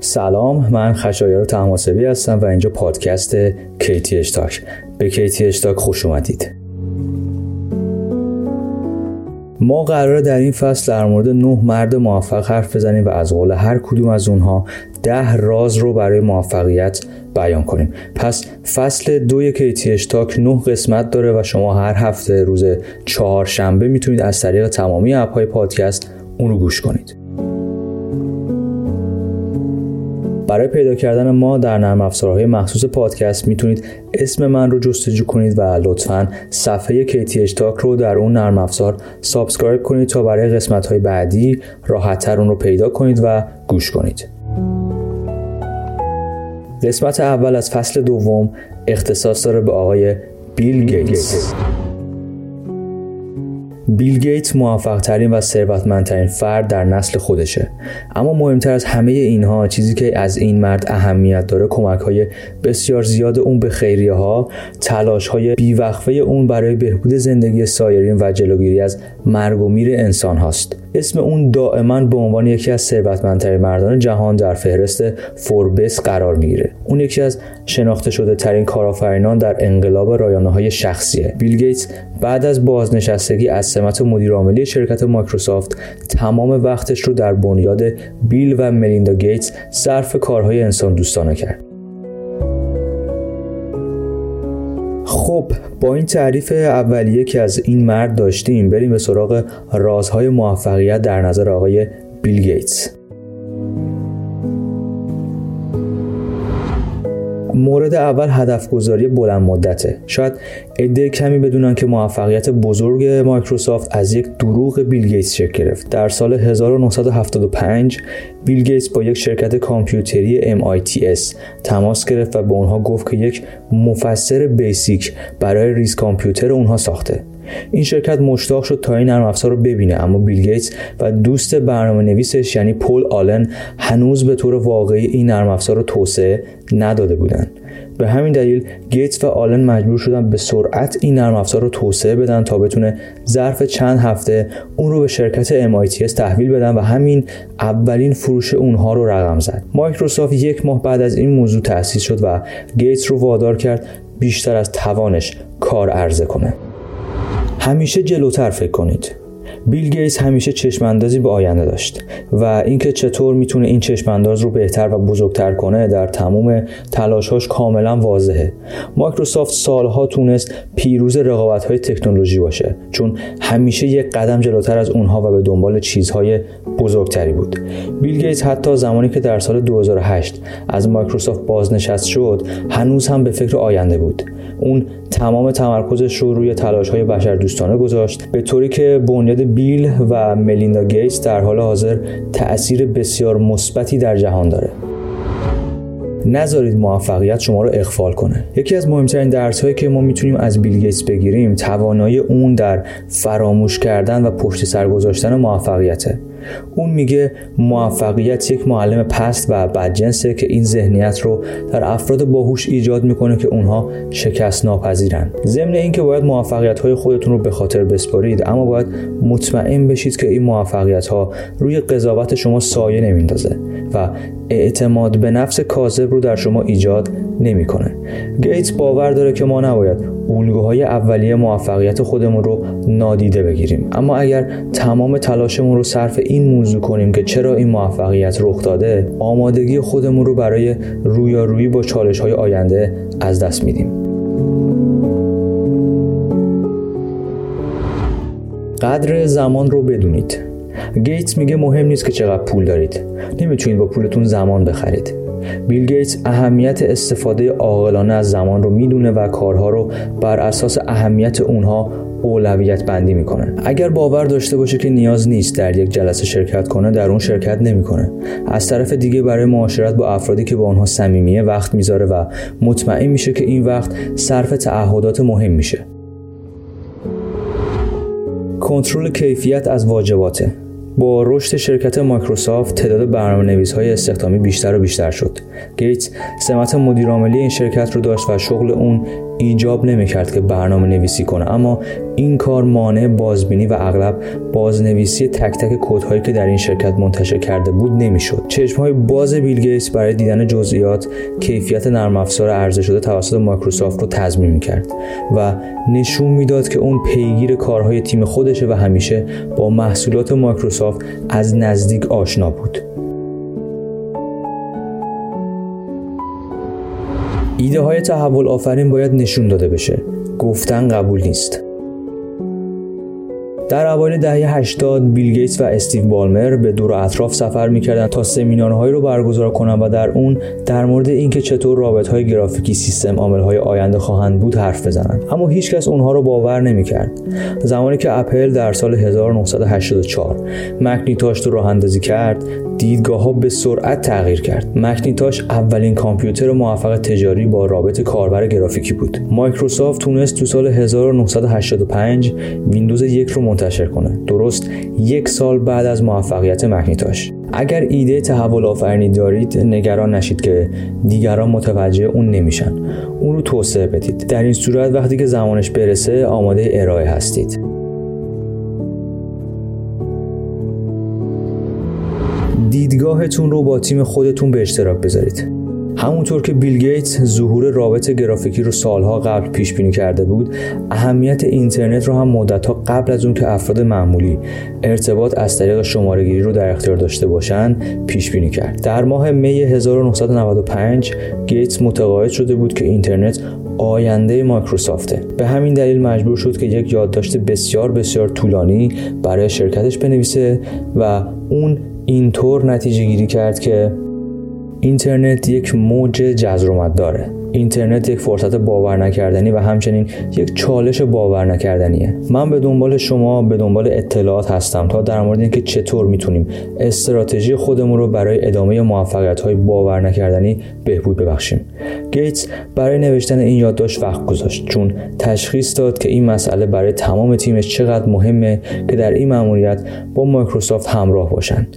سلام من خشایار تماسبی هستم و اینجا پادکست کیتی اشتاک به کیتی اشتاک خوش اومدید. ما قراره در این فصل در مورد نه مرد موفق حرف بزنیم و از قول هر کدوم از اونها ده راز رو برای موفقیت بیان کنیم. پس فصل دوی کیتی اشتاک نه قسمت داره و شما هر هفته روز چهارشنبه می‌تونید از طریق تمامی اپهای پادکست اون رو گوش کنید. برای پیدا کردن ما در نرم افزارهای مخصوص پادکست می‌تونید اسم من رو جستجو کنید و لطفا صفحه KTH Talk رو در اون نرم افزار subscribe کنید تا برای قسمت های بعدی راحتتر اون رو پیدا کنید و گوش کنید. قسمت اول از فصل دوم اختصاص داره به آقای بیل گیتس. بیل گیت موفق ترین و ثروتمندترین فرد در نسل خودشه. اما مهمتر از همه اینها چیزی که از این مرد اهمیت داره کمک های بسیار زیاد اون به خیریه ها تلاش های بیوقفه اون برای بهبود زندگی سایرین و جلوگیری از مرگ و میر انسان هاست. اسم اون دائما به عنوان یکی از ثروتمندترین مردان جهان در فهرست فوربس قرار می‌گیره. اون یکی از شناخته شده ترین کارآفرینان در انقلاب رایانه های شخصیه. بیل گیتس بعد از بازنشستگی از سمت مدیرعاملی شرکت مایکروسافت تمام وقتش رو در بنیاد بیل و ملیندا گیتس صرف کارهای انسان دوستانه کرد. خب با این تعریف اولیه که از این مرد داشتیم بریم به سراغ رازهای موفقیت در نظر آقای بیل گیتس. مورد اول هدف گذاری بلند مدته. شاید عده کمی بدونن که موفقیت بزرگ مایکروسافت از یک دروغ بیل گیتس شکل گرفت. در سال 1975 بیل گیتس با یک شرکت کامپیوتری MITS تماس گرفت و به اونها گفت که یک مفسر بیسیک برای ریز کامپیوتر اونها ساخته. این شرکت مشتاق شد تا این نرم افزار رو ببینه. اما بیل گیتس و دوست برنامه نویسش یعنی پل آلن هنوز به طور واقعی این نرم افزار رو توسعه نداده بودند به همین دلیل گیتس و آلن مجبور شدن به سرعت این نرم افزار رو توسعه بدن تا بتونه ظرف چند هفته اون رو به شرکت MITS تحویل بدن و همین اولین فروش اونها رو رقم زد. مایکروسافت یک ماه بعد از این موضوع تأسیس شد و گیتس رو وادار کرد بیشتر از توانش کار عرضه کنه. همیشه جلوتر فکر کنید. بیل گیتس همیشه چشماندازی به آینده داشت و اینکه چطور می‌تونه این چشمانداز رو بهتر و بزرگتر کنه در تمام تلاشهاش کاملا واضحه. مایکروسافت سالها تونست پیروز رقابت های تکنولوژی باشه چون همیشه یک قدم جلوتر از اونها و به دنبال چیزهای بزرگتری بود. بیل گیتس حتی زمانی که در سال 2008 از مایکروسافت بازنشست شد هنوز هم به فکر آینده بود. اون تمام تمرکزش رو روی تلاش های بشر دوستانه گذاشت به طوری که بنیاد بیل و ملیندا گیتس در حال حاضر تأثیر بسیار مثبتی در جهان داره. نذارید موفقیت شما رو اخفال کنه. یکی از مهمترین درس هایی که ما می‌تونیم از بیل گیتس بگیریم توانایی اون در فراموش کردن و پشت سر گذاشتن موفقیته. اون میگه موفقیت یک معلم پست و بدجنسه که این ذهنیت رو در افراد باهوش ایجاد می‌کنه که اونها شکست ناپذیرن ضمن اینکه باید موفقیت های خودتون رو به خاطر بسپارید اما باید مطمئن بشید که این موفقیت ها روی قضاوت شما سایه نمیندازه و اعتماد به نفس کاذب رو در شما ایجاد نمی‌کنه. گیتس باور داره که ما نباید الگوهای اولیه موفقیت خودمون رو نادیده بگیریم. اما اگر تمام تلاشمون رو صرف این موضوع کنیم که چرا این موفقیت رخ داده آمادگی خودمون رو برای رویارویی با چالش های آینده از دست میدیم. قدر زمان رو بدونید. گیتس میگه مهم نیست که چقدر پول دارید. نمی‌تونید با پولتون زمان بخرید. بیل گیتس اهمیت استفاده عاقلانه از زمان رو می‌دونه و کارها رو بر اساس اهمیت اونها اولویت بندی می‌کنه. اگر باور داشته باشه که نیاز نیست در یک جلسه شرکت کنه در اون شرکت نمی‌کنه. از طرف دیگه برای معاشرت با افرادی که با اونها صمیمیه وقت می‌ذاره و مطمئن میشه که این وقت صرف تعهدات مهم میشه. کنترل کیفیت از واجباته. با رشد شرکت مایکروسافت تعداد برنامه های استخدامی بیشتر و بیشتر شد. گیتس سمت مدیرعاملی این شرکت رو داشت و شغل اون ایجاب نمی‌کرد که برنامه نویسی کنه. اما این کار مانع بازبینی و اغلب بازنویسی تک تک کودهایی که در این شرکت منتشر کرده بود نمی‌شد. های باز بیل گیتس برای دیدن جزئیات کیفیت نرم افزار عرضه شده توسط مایکروسافت رو تضمین می‌کرد و نشون می‌داد که اون پیگیر کارهای تیم خودشه و همیشه با محصولات مایکروسافت از نزدیک آشنا بود. ایده های تحول آفرین باید نشون داده بشه. گفتن قبول نیست. در اوایل دهه 80 بیل گیتس و استیو بالمر به دور اطراف سفر می‌کردند تا سمینارهایی رو برگزار کنند و در اون در مورد اینکه چطور رابطهای گرافیکی سیستم عاملهای آینده خواهند بود حرف بزنند. اما هیچکس اونها رو باور نمی‌کرد. زمانی که اپل در سال 1984 مکینتاش رو راه اندازی کرد دیدگاه ها به سرعت تغییر کرد. مکینتاش اولین کامپیوتر موفق تجاری با رابط کاربر گرافیکی بود. مایکروسافت تونست تو سال 1985 ویندوز یک رو منتشر کنه. درست یک سال بعد از موفقیت مکینتاش. اگر ایده تحول آفرینی دارید نگران نشید که دیگران متوجه اون نمیشن. اون رو توسعه بدید. در این صورت وقتی که زمانش برسه آماده ارائه هستید. دیدگاهتون رو با تیم خودتون به اشتراک بذارید. همونطور که بیل گیتس ظهور رابط گرافیکی رو سالها قبل پیش بینی کرده بود اهمیت اینترنت رو هم مدتها قبل از اون که افراد معمولی ارتباط از طریق شماره گیری رو در اختیار داشته باشن پیش بینی کرد. در ماه می 1995 گیتس متقاعد شده بود که اینترنت آینده مایکروسافته. به همین دلیل مجبور شد که یک یادداشت بسیار بسیار طولانی برای شرکتش بنویسه و اون اینطور نتیجه گیری کرد که اینترنت یک موج جزرومت داره. اینترنت یک فرصت باور نکردنی و همچنین یک چالش باور نکردنیه. من به دنبال شما به دنبال اطلاعات هستم تا در مورد اینکه چطور می‌تونیم استراتژی خودمون رو برای ادامه موفقیت های باور نکردنی بهبود ببخشیم. گیتس برای نوشتن این یادداشت وقت گذاشت چون تشخیص داد که این مسئله برای تمام تیمش چقدر مهمه که در این مأموریت با مایکروسافت همراه باشند.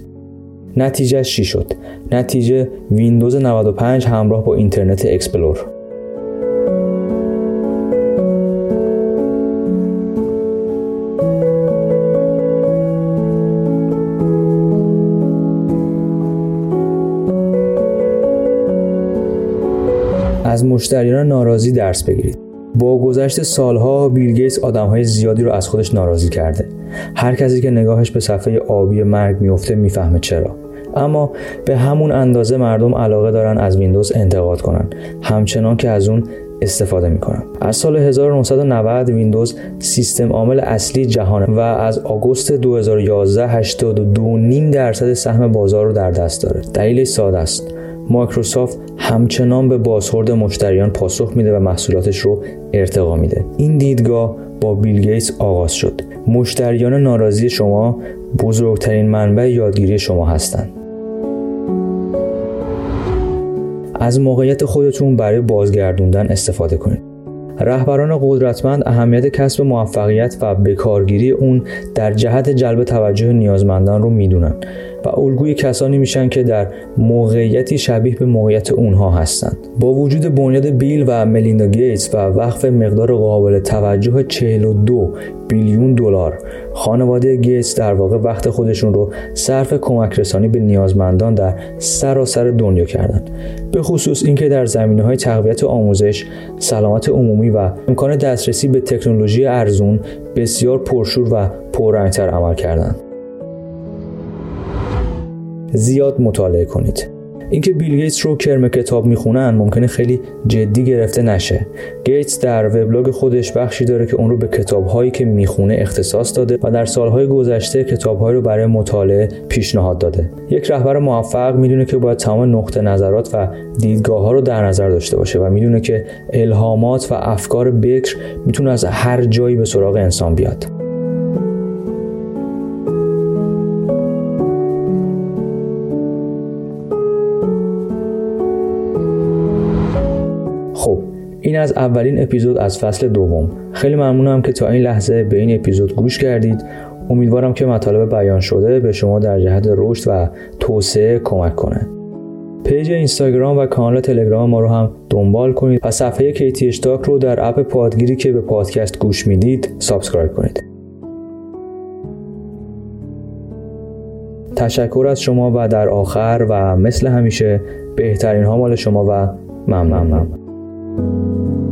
نتیجه چی شد؟ نتیجه ویندوز 95 همراه با Internet Explorer. از مشتریان ناراضی درس بگیرید. با گذشت سالها بیل گیتس آدمهای زیادی رو از خودش ناراضی کرده. هر کسی که نگاهش به صفحه آبی مرگ میفته می‌فهمه چرا. اما به همون اندازه مردم علاقه دارن از ویندوز انتقاد کنن. همچنان که از اون استفاده می‌کنن. از سال 1990 ویندوز سیستم عامل اصلی جهانه و از آگوست 2011 82.5 درصد سهم بازار رو در دست داره. دلیلش ساده است. مایکروسافت همچنان به بازخورد مشتریان پاسخ میده و محصولاتش رو ارتقا میده. این دیدگاه با بیل گیتس آغاز شد. مشتریان ناراضی شما بزرگترین منبع یادگیری شما هستند. از موقعیت خودتون برای بازگردوندن استفاده کنید. رهبران قدرتمند اهمیت کسب موفقیت و بکارگیری اون در جهت جلب توجه نیازمندان رو می‌دونن. و الگوی کسانی میشن که در موقعیتی شبیه به موقعیت اونها هستند. با وجود بنیاد بیل و ملیندا گیتس و وقف مقدار قابل توجه 42 بیلیون دلار خانواده گیتس در واقع وقت خودشون رو صرف کمک رسانی به نیازمندان در سراسر دنیا کردند. به خصوص اینکه در زمینه های تقویت آموزش سلامت عمومی و امکان دسترسی به تکنولوژی ارزون بسیار پرشور و پررنگتر عمل کردند. زیاد مطالعه کنید. اینکه بیل گیتس رو کرم کتاب می‌خونن ممکنه خیلی جدی گرفته نشه. گیتس در وبلاگ خودش بخشی داره که اون رو به کتابهایی که می‌خونه اختصاص داده و در سالهای گذشته کتابهایی رو برای مطالعه پیشنهاد داده. یک رهبر موفق می‌دونه که باید تمام نقطه نظرات و دیدگاه ها رو در نظر داشته باشه و می‌دونه که الهامات و افکار بکر می‌تونه از هر جایی به سراغ انسان بیاد. این از اولین اپیزود از فصل دوم. خیلی ممنونم که تا این لحظه به این اپیزود گوش کردید. امیدوارم که مطالب بیان شده به شما در جهت رشد و توسعه کمک کنه. پیج اینستاگرام و کانال تلگرام ما رو هم دنبال کنید و صفحه KTH Talk رو در اپ پادگیری که به پادکست گوش می‌دید subscribe کنید. تشکر از شما و در آخر و مثل همیشه بهترین ها مال شما و ممنون thank you